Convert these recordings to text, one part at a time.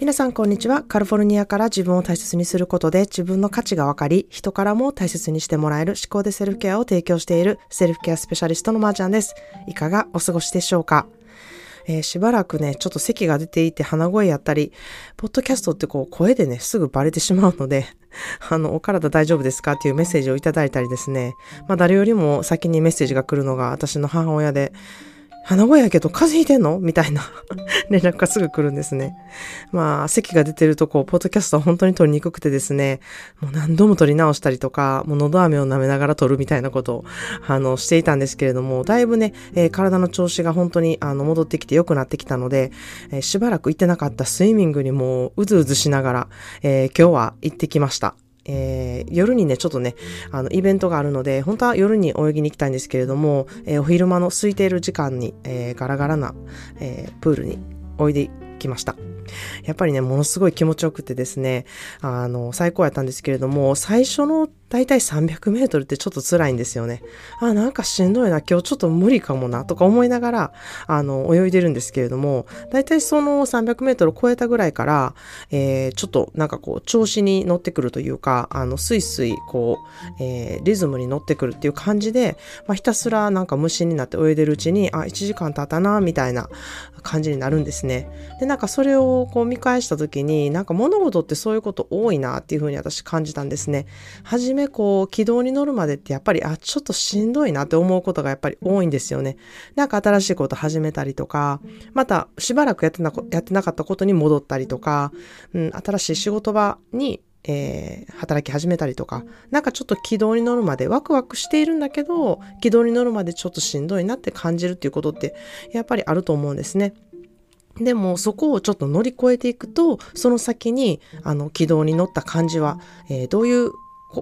皆さんこんにちは。カリフォルニアから自分を大切にすることで自分の価値が分かり、人からも大切にしてもらえる思考でセルフケアを提供しているセルフケアスペシャリストのまーちゃんです。いかがお過ごしでしょうか？えー、しばらくね、ちょっと咳が出ていて鼻声やったり、ポッドキャストってこう声でね、すぐバレてしまうので、あの、お体大丈夫ですか？っていうメッセージをいただいたりですね。まあ誰よりも先にメッセージが来るのが私の母親で、鼻声やけど風邪ひいてんの？みたいな 連絡がすぐ来るんですね。まあ、席が出てるとこう、ポッドキャストは本当に撮りにくくてですね、もう何度も撮り直したりとか、もう喉飴を舐めながら撮るみたいなことを、あの、していたんですけれども、だいぶね、えー、体の調子が本当に、あの、戻ってきて良くなってきたので、えー、しばらく行ってなかったスイミングにもう、うずうずしながら、えー、今日は行ってきました。えー、夜にね、ちょっとね、あの、イベントがあるので、本当は夜に泳ぎに行きたいんですけれども、えー、お昼間の空いている時間に、えー、ガラガラな、えプールに泳いできました。やっぱりね、ものすごい気持ちよくてですね、あの、最高やったんですけれども、最初の大体300メートルってちょっと辛いんですよね。あ、なんかしんどいな、今日ちょっと無理かもな、とか思いながら、あの、泳いでるんですけれども、大体その300メートル超えたぐらいから、えー、ちょっとなんかこう、調子に乗ってくるというか、あの、スイスイ、こう、えー、リズムに乗ってくるっていう感じで、まあ、ひたすらなんか無心になって泳いでるうちに、あ、1時間経ったな、みたいな感じになるんですね。で、なんかそれをこう見返した時に、なんか物事ってそういうこと多いなっていうふうに私感じたんですね。はじめこう軌道に乗るまでってやっぱり、あ、ちょっとしんどいなって思うことがやっぱり多いんですよね。なんか新しいこと始めたりとか、またしばらくやってなやってなかったことに戻ったりとか、うん、新しい仕事場にえー、働き始めたりとか、なんかちょっと軌道に乗るまでワクワクしているんだけど、軌道に乗るまでちょっとしんどいなって感じるっていうことって、やっぱりあると思うんですね。でもそこをちょっと乗り越えていくと、その先にあの軌道に乗った感じは、えー、どういう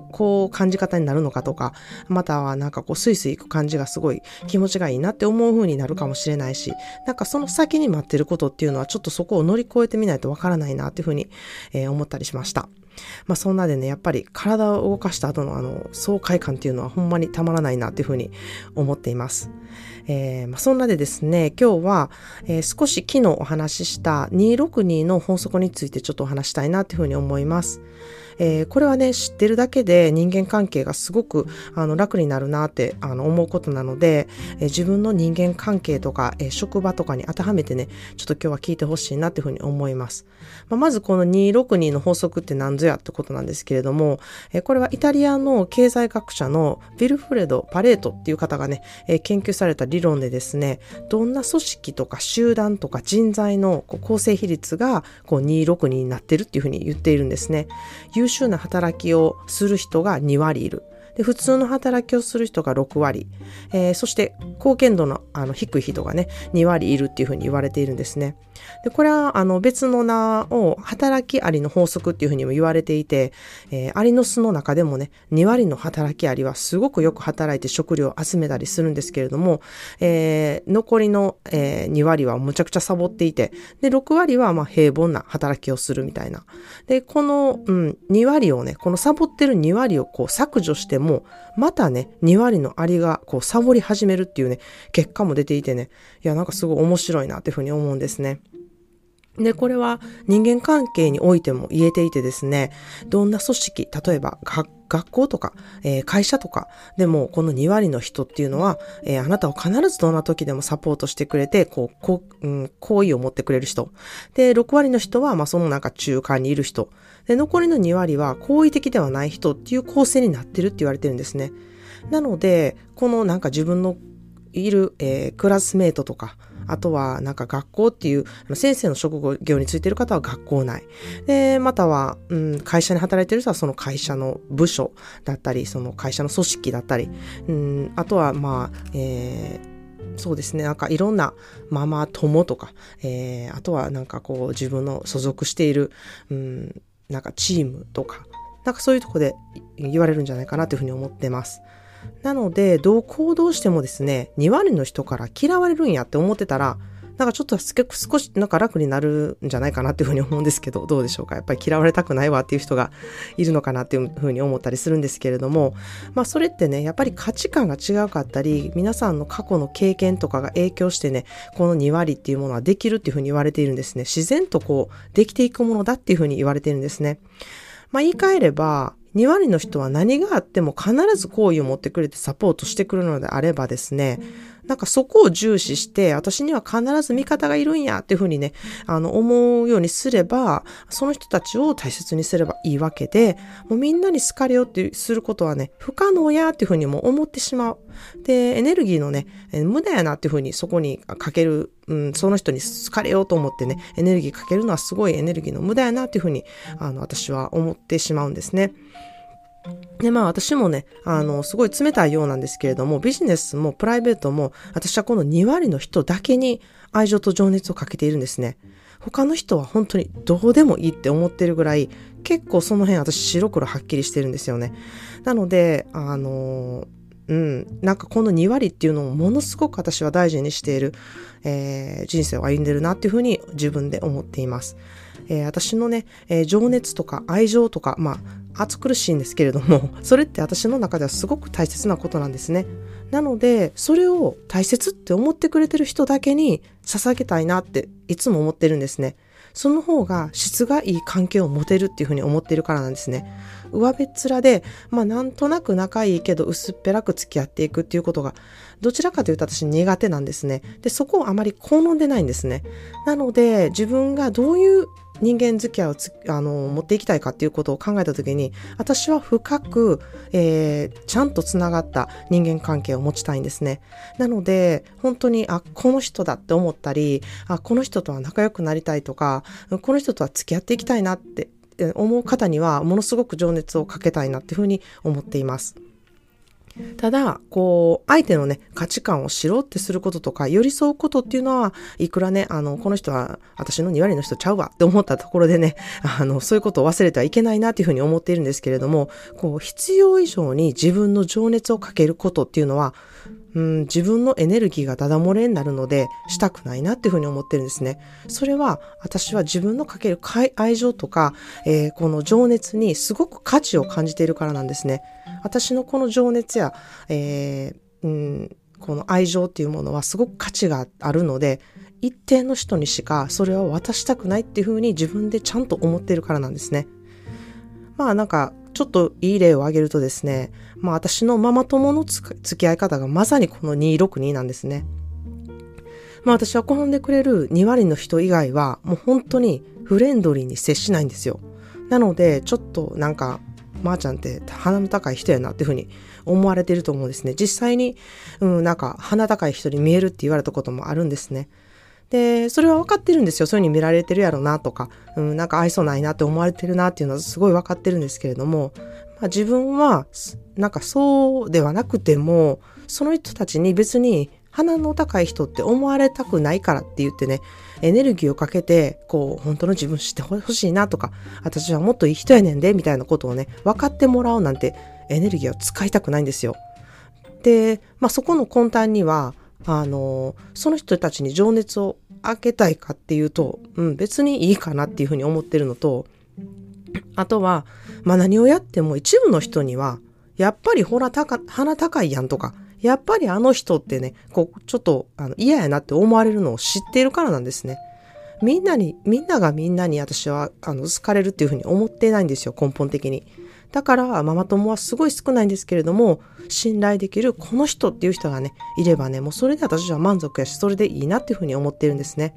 こう感じ方になるのかとか、またはなんかこうスイスイ行く感じがすごい気持ちがいいなって思う風になるかもしれないし、なんかその先に待ってることっていうのはちょっとそこを乗り越えてみないとわからないなっていう風に、えー、思ったりしました。まあそんなでね、やっぱり体を動かした後のあの爽快感っていうのはほんまにたまらないなっていう風に思っています。えー、まあ、そんなでですね、今日は、えー、少し昨日お話しした262の法則についてちょっとお話したいなっていうふうに思います。えー、これはね、知ってるだけで人間関係がすごくあの楽になるなってあの思うことなので、えー、自分の人間関係とか、えー、職場とかに当てはめてね、ちょっと今日は聞いてほしいなっていうふうに思います。まあ、まずこの262の法則って何ぞやってことなんですけれども、えこれはイタリアの経済学者のヴィルフレド・パレートっていう方がね、え研究された理論でですね、どんな組織とか集団とか人材の構成比率がこう262になってるっていうふうに言っているんですね。優秀な働きをする人が2割いる。で普通の働きをする人が6割、えー、そして貢献度のあの低い人がね2割いるっていうふうに言われているんですね。でこれはあの別の名を働きありの法則っていうふうにも言われていて、えー、アリの巣の中でもね2割の働きありはすごくよく働いて食料を集めたりするんですけれども、えー、残りの、えー、2割はむちゃくちゃサボっていてで6割はまあ平凡な働きをするみたいな。でこの、うん、2割をねこのサボってる2割をこう削除しても、またね、2割のアリがこうサボり始めるっていうね、結果も出ていてね、いや、なんかすごい面白いなっていうふうに思うんですね。で、これは人間関係においても言えていてですね、どんな組織、例えば学校とか、えー、会社とかでもこの2割の人っていうのは、えー、あなたを必ずどんな時でもサポートしてくれて、こう、こう、うん、好意を持ってくれる人。で、6割の人は、まあそのなんか中間にいる人。で、残りの2割は好意的ではない人っていう構成になってるって言われてるんですね。なので、このなんか自分のいる、えー、クラスメートとか、あとはなんか学校っていう先生の職業についてる方は学校内。で、または、うん、会社に働いてる人はその会社の部署だったり、その会社の組織だったり、うん、あとはまあ、えーそうですね。なんかいろんなママ友とか、えー、あとはなんかこう自分の所属している、うん、なんかチームとか、なんかそういうとこで言われるんじゃないかなというふうに思ってます。なので、どう行動してもですね、2割の人から嫌われるんやって思ってたら、なんかちょっと少しなんか楽になるんじゃないかなっていうふうに思うんですけど、どうでしょうか？やっぱり嫌われたくないわっていう人がいるのかなっていうふうに思ったりするんですけれども、まあそれってね、やっぱり価値観が違うかったり、皆さんの過去の経験とかが影響してね、この2割っていうものはできるっていうふうに言われているんですね。自然とこう、できていくものだっていうふうに言われているんですね。まあ言い換えれば、2割の人は何があっても必ず好意を持ってくれてサポートしてくるのであればですね、なんかそこを重視して、私には必ず味方がいるんやっていうふうにね、あの、思うようにすれば、その人たちを大切にすればいいわけで、もうみんなに好かれようってすることはね、不可能やっていうふうにも思ってしまう。で、エネルギーのね、無駄やなっていうふうにそこにかける、うん、その人に好かれようと思ってね、エネルギーかけるのはすごいエネルギーの無駄やなっていうふうに、あの、私は思ってしまうんですね。で、まあ私もね、あの、すごい冷たいようなんですけれども、ビジネスもプライベートも、私はこの2割の人だけに愛情と情熱をかけているんですね。他の人は本当にどうでもいいって思ってるぐらい、結構その辺私白黒はっきりしてるんですよね。なので、あのうん、なんかこの2割っていうのをものすごく私は大事にしている、えー、人生を歩んでるなっていうふうに自分で思っています。えー、私のね、えー、情熱とか愛情とか、まあ、暑苦しいんですけれども、それって私の中ではすごく大切なことなんですね。なので、それを大切って思ってくれてる人だけに捧げたいなっていつも思ってるんですね。その方が質がいい関係を持てるっていうふうに思ってるからなんですね。上辺っ面で、まあなんとなく仲いいけど薄っぺらく付き合っていくっていうことが、どちらかというと私苦手なんですね。で、そこをあまり好んでないんですね。なので、自分がどういう人間付き合いをあの持っていきたいかっていうことを考えた時に私は深く、えー、ちゃんとつながった人間関係を持ちたいんですねなので本当にあこの人だって思ったりあこの人とは仲良くなりたいとかこの人とは付き合っていきたいなって思う方にはものすごく情熱をかけたいなっていうふうに思っています。ただ、こう、相手のね、価値観を知ろうってすることとか、寄り添うことっていうのは、いくらね、あの、この人は私の2割の人ちゃうわって思ったところでね、あの、そういうことを忘れてはいけないなっていうふうに思っているんですけれども、こう、必要以上に自分の情熱をかけることっていうのは、うん、自分のエネルギーがダダ漏れになるので、したくないなっていうふうに思ってるんですね。それは、私は自分のかける愛情とか、えー、この情熱にすごく価値を感じているからなんですね。私のこの情熱や、えー、うん、この愛情っていうものはすごく価値があるので、一定の人にしかそれを渡したくないっていうふうに自分でちゃんと思ってるからなんですね。まあなんかちょっといい例を挙げるとですね、まあ私のママ友の付き合い方がまさにこの262なんですね。まあ私は好んでくれる2割の人以外はもう本当にフレンドリーに接しないんですよ。なのでちょっとなんかまー、あ、ちゃんって鼻の高い人やなっていうふうに思われてると思うんですね。実際に、うん、なんか鼻高い人に見えるって言われたこともあるんですね。で、それは分かってるんですよ。そういう風に見られてるやろなとか、うん、なんか愛想ないなって思われてるなっていうのはすごい分かってるんですけれども、まあ、自分は、なんかそうではなくても、その人たちに別に鼻の高い人って思われたくないからって言ってね、エネルギーをかけて、こう、本当の自分知ってほしいなとか、私はもっといい人やねんで、みたいなことをね、分かってもらおうなんて、エネルギーを使いたくないんですよ。で、まあそこの根端には、あの、その人たちに情熱を開けたいかっていうと、うん、別にいいかなっていうふうに思ってるのと、あとは、まあ何をやっても一部の人には、やっぱりほら高、鼻高いやんとか、やっぱりあの人ってね、こう、ちょっとあの嫌やなって思われるのを知っているからなんですね。みんなに、みんながみんなに私は、あの、好かれるっていうふうに思ってないんですよ、根本的に。だから、ママ友はすごい少ないんですけれども、信頼できるこの人っていう人がね、いればね、もうそれで私は満足やし、それでいいなっていうふうに思ってるんですね。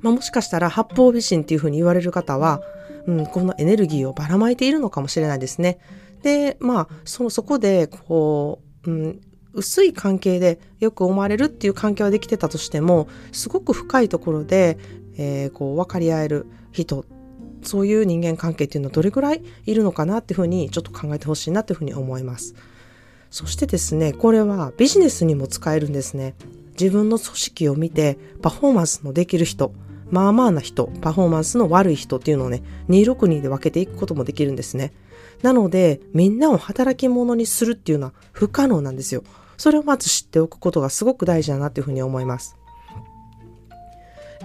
まあ、もしかしたら八方美人っていうふうに言われる方は、うん、このエネルギーをばらまいているのかもしれないですね。で、まあ、その、そこで、こう、うん、薄い関係でよく思われるっていう関係はできてたとしても、すごく深いところで、えー、こう、分かり合える人そういう人間関係っていうのはどれぐらいいるのかなっていうふうにちょっと考えてほしいなというふうに思います。そしてですね、これはビジネスにも使えるんですね。自分の組織を見てパフォーマンスのできる人、まあまあな人、パフォーマンスの悪い人っていうのをね、262で分けていくこともできるんですね。なので、みんなを働き者にするっていうのは不可能なんですよ。それをまず知っておくことがすごく大事だなっていうふうに思います。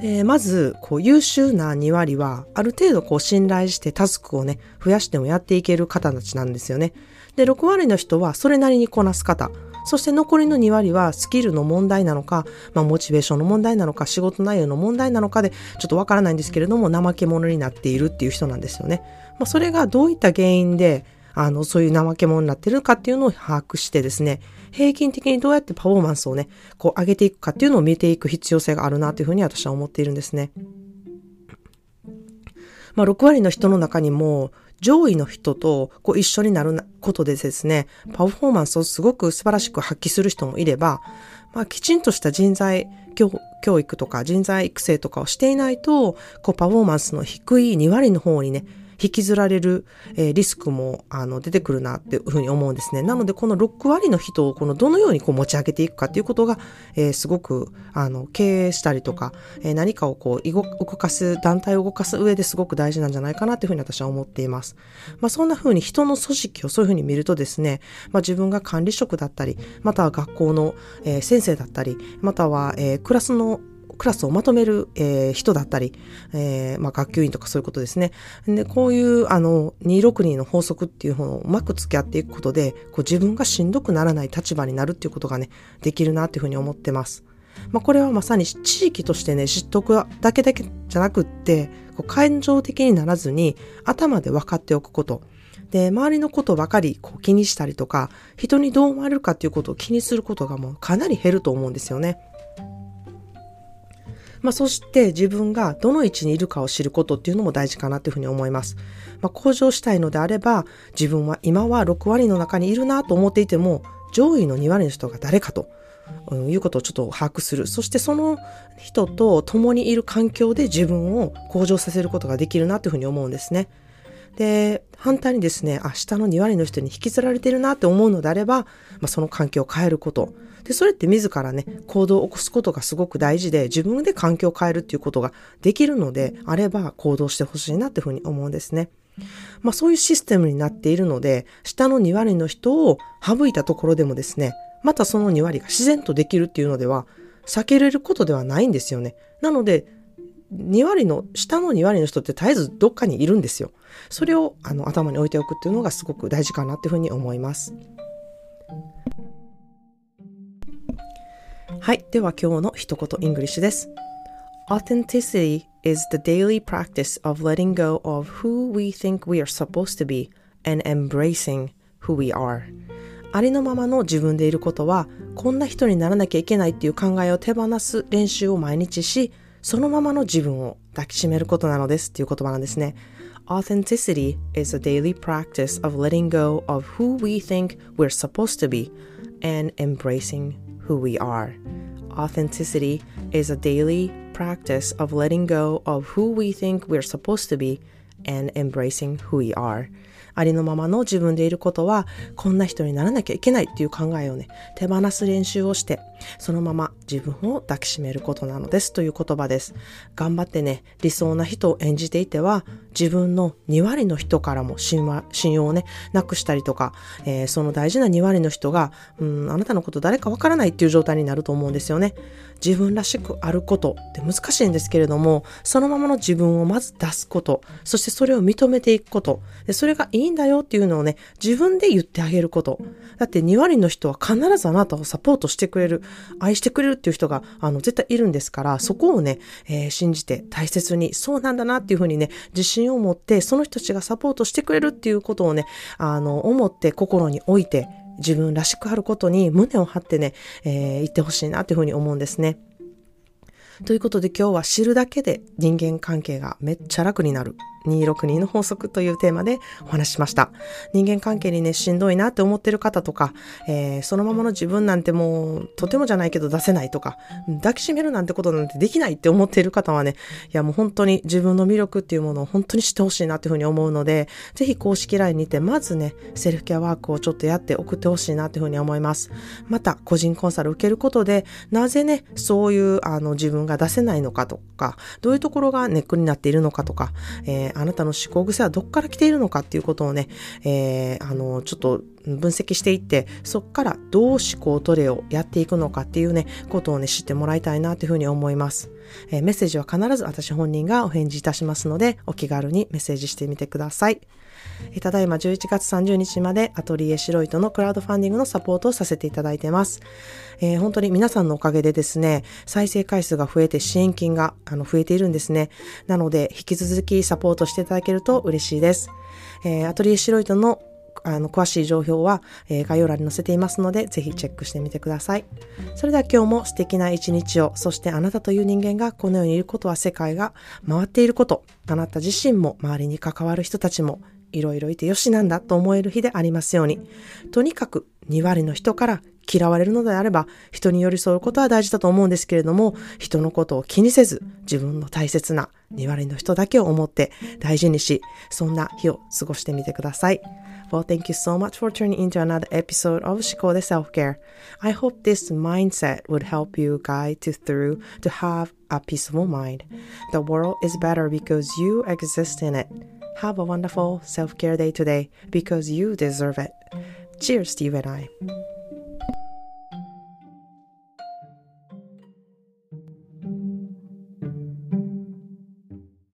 でまず、こう、優秀な2割は、ある程度こう、信頼してタスクをね、増やしてもやっていける方たちなんですよね。で、6割の人は、それなりにこなす方。そして残りの2割はスキルの問題なのか、まあ、モチベーションの問題なのか、仕事内容の問題なのかで、ちょっとわからないんですけれども、怠け者になっているっていう人なんですよね。まあ、それがどういった原因で、あの、そういう怠け者になってるかっていうのを把握してですね、平均的にどうやってパフォーマンスをね、こう上げていくかっていうのを見ていく必要性があるなというふうに私は思っているんですね。まあ、6割の人の中にも、上位の人とこう一緒になることでですね、パフォーマンスをすごく素晴らしく発揮する人もいれば、まあ、きちんとした人材教育とか人材育成とかをしていないと、こうパフォーマンスの低い2割の方にね、引きずられる、えー、リスクもあの出てくるなっていうふうに思うんですね。なのでこの6割の人をこのどのようにこう持ち上げていくかっていうことが、えー、すごくあの経営したりとか、えー、何かをこう動かす団体を動かす上ですごく大事なんじゃないかなというふうに私は思っています。まあそんなふうに人の組織をそういうふうに見るとですね、まあ自分が管理職だったり、または学校の、えー、先生だったり、または、えー、クラスのクラスをまとめる、えー、人だったり、えー、まあ、学級委員とかそういうことですね。で、こういう、あの、262の法則っていうものをうまく付き合っていくことで、こう自分がしんどくならない立場になるっていうことがね、できるなっていうふうに思ってます。まあ、これはまさに地域としてね、知っとくだけだけじゃなくって、こう感情的にならずに、頭で分かっておくこと。で、周りのことばかりこう気にしたりとか、人にどう思われるかっていうことを気にすることがもうかなり減ると思うんですよね。まあ、そして自分がどの位置にいるかを知ることっていうのも大事かなというふうに思います。まあ、向上したいのであれば、自分は今は6割の中にいるなと思っていても、上位の2割の人が誰かと、いうことをちょっと把握する。そしてその人と共にいる環境で自分を向上させることができるなというふうに思うんですね。で、反対にですね、あ、下の2割の人に引きずられてるなって思うのであれば、まあ、その環境を変えること。で、それって自らね、行動を起こすことがすごく大事で、自分で環境を変えるっていうことができるのであれば行動してほしいなっていうふうに思うんですね。まあそういうシステムになっているので、下の2割の人を省いたところでもですね、またその2割が自然とできるっていうのでは、避けれることではないんですよね。なので、2割の、下の2割の人って絶えずどっかにいるんですよ。それをあの頭に置いておくっていうのがすごく大事かなっていうふうに思います。はい。では今日の一言イングリッシュです。Authenticity is the daily practice of letting go of who we think we are supposed to be and embracing who we are. ありのままの自分でいることは、こんな人にならなきゃいけないっていう考えを手放す練習を毎日し、そのままの自分を抱きしめることなのですっていう言葉なんですね。Authenticity is a daily practice of letting go of who we think we're supposed to be and embracing who we are. Authenticity is a daily practice of letting go of who we think we're supposed to be and embracing who we are. ありのままの自分でいることは、こんな人にならなきゃいけないっていう考えをね、手放す練習をして、そのまま自分を抱きしめることなのですという言葉です。頑張ってね、理想な人を演じていては、自分の2割の人からも信用をね、なくしたりとか、えー、その大事な2割の人が、うん、あなたのこと誰かわからないっていう状態になると思うんですよね。自分らしくあることって難しいんですけれども、そのままの自分をまず出すこと、そしてそれを認めていくこと、でそれがいいんだよっていうのをね、自分で言ってあげること。だって2割の人は必ずあなたをサポートしてくれる、愛してくれるっていう人が、あの、絶対いるんですから、そこをね、えー、信じて大切に、そうなんだなっていうふうにね、自信を持って、その人たちがサポートしてくれるっていうことをね、あの、思って心に置いて、自分らしくあることに胸を張ってね、えー、言ってほしいなというふうに思うんですね。ということで今日は知るだけで人間関係がめっちゃ楽になる262の法則というテーマでお話ししました。人間関係にね、しんどいなって思ってる方とか、えー、そのままの自分なんてもう、とてもじゃないけど出せないとか、抱きしめるなんてことなんてできないって思っている方はね、いやもう本当に自分の魅力っていうものを本当に知ってほしいなっていうふうに思うので、ぜひ公式 LINE にて、まずね、セルフケアワークをちょっとやって送ってほしいなっていうふうに思います。また、個人コンサル受けることで、なぜね、そういう、あの、自分が出せないのかとか、どういうところがネックになっているのかとか、えーあなたの思考癖はどっから来ているのかっていうことをね、えー、あの、ちょっと分析していって、そっからどう思考トレをやっていくのかっていうね、ことをね、知ってもらいたいなというふうに思います。えー、メッセージは必ず私本人がお返事いたしますので、お気軽にメッセージしてみてください。ただいま11月30日までアトリエシロイトのクラウドファンディングのサポートをさせていただいてます。えー、本当に皆さんのおかげでですね、再生回数が増えて支援金があの増えているんですね。なので、引き続きサポートしていただけると嬉しいです。えー、アトリエシロイトのあの詳しい情報は、えー、概要欄に載せていますので、ぜひチェックしてみてください。それでは今日も素敵な一日を、そしてあなたという人間がこの世にいることは世界が回っていること、あなた自身も周りに関わる人たちもいろいろいてよしなんだと思える日でありますように。とにかく2割の人から嫌われるのであれば人に寄り添うことは大事だと思うんですけれども人のことを気にせず自分の大切な2割の人だけを思って大事にしそんな日を過ごしてみてください。Well, thank you so much for tuning into another episode of Shikode Self-Care. I hope this mindset would help you guide to through to have a peaceful mind. The world is better because you exist in it. Have a wonderful self care day today because you deserve it. Cheers you and I.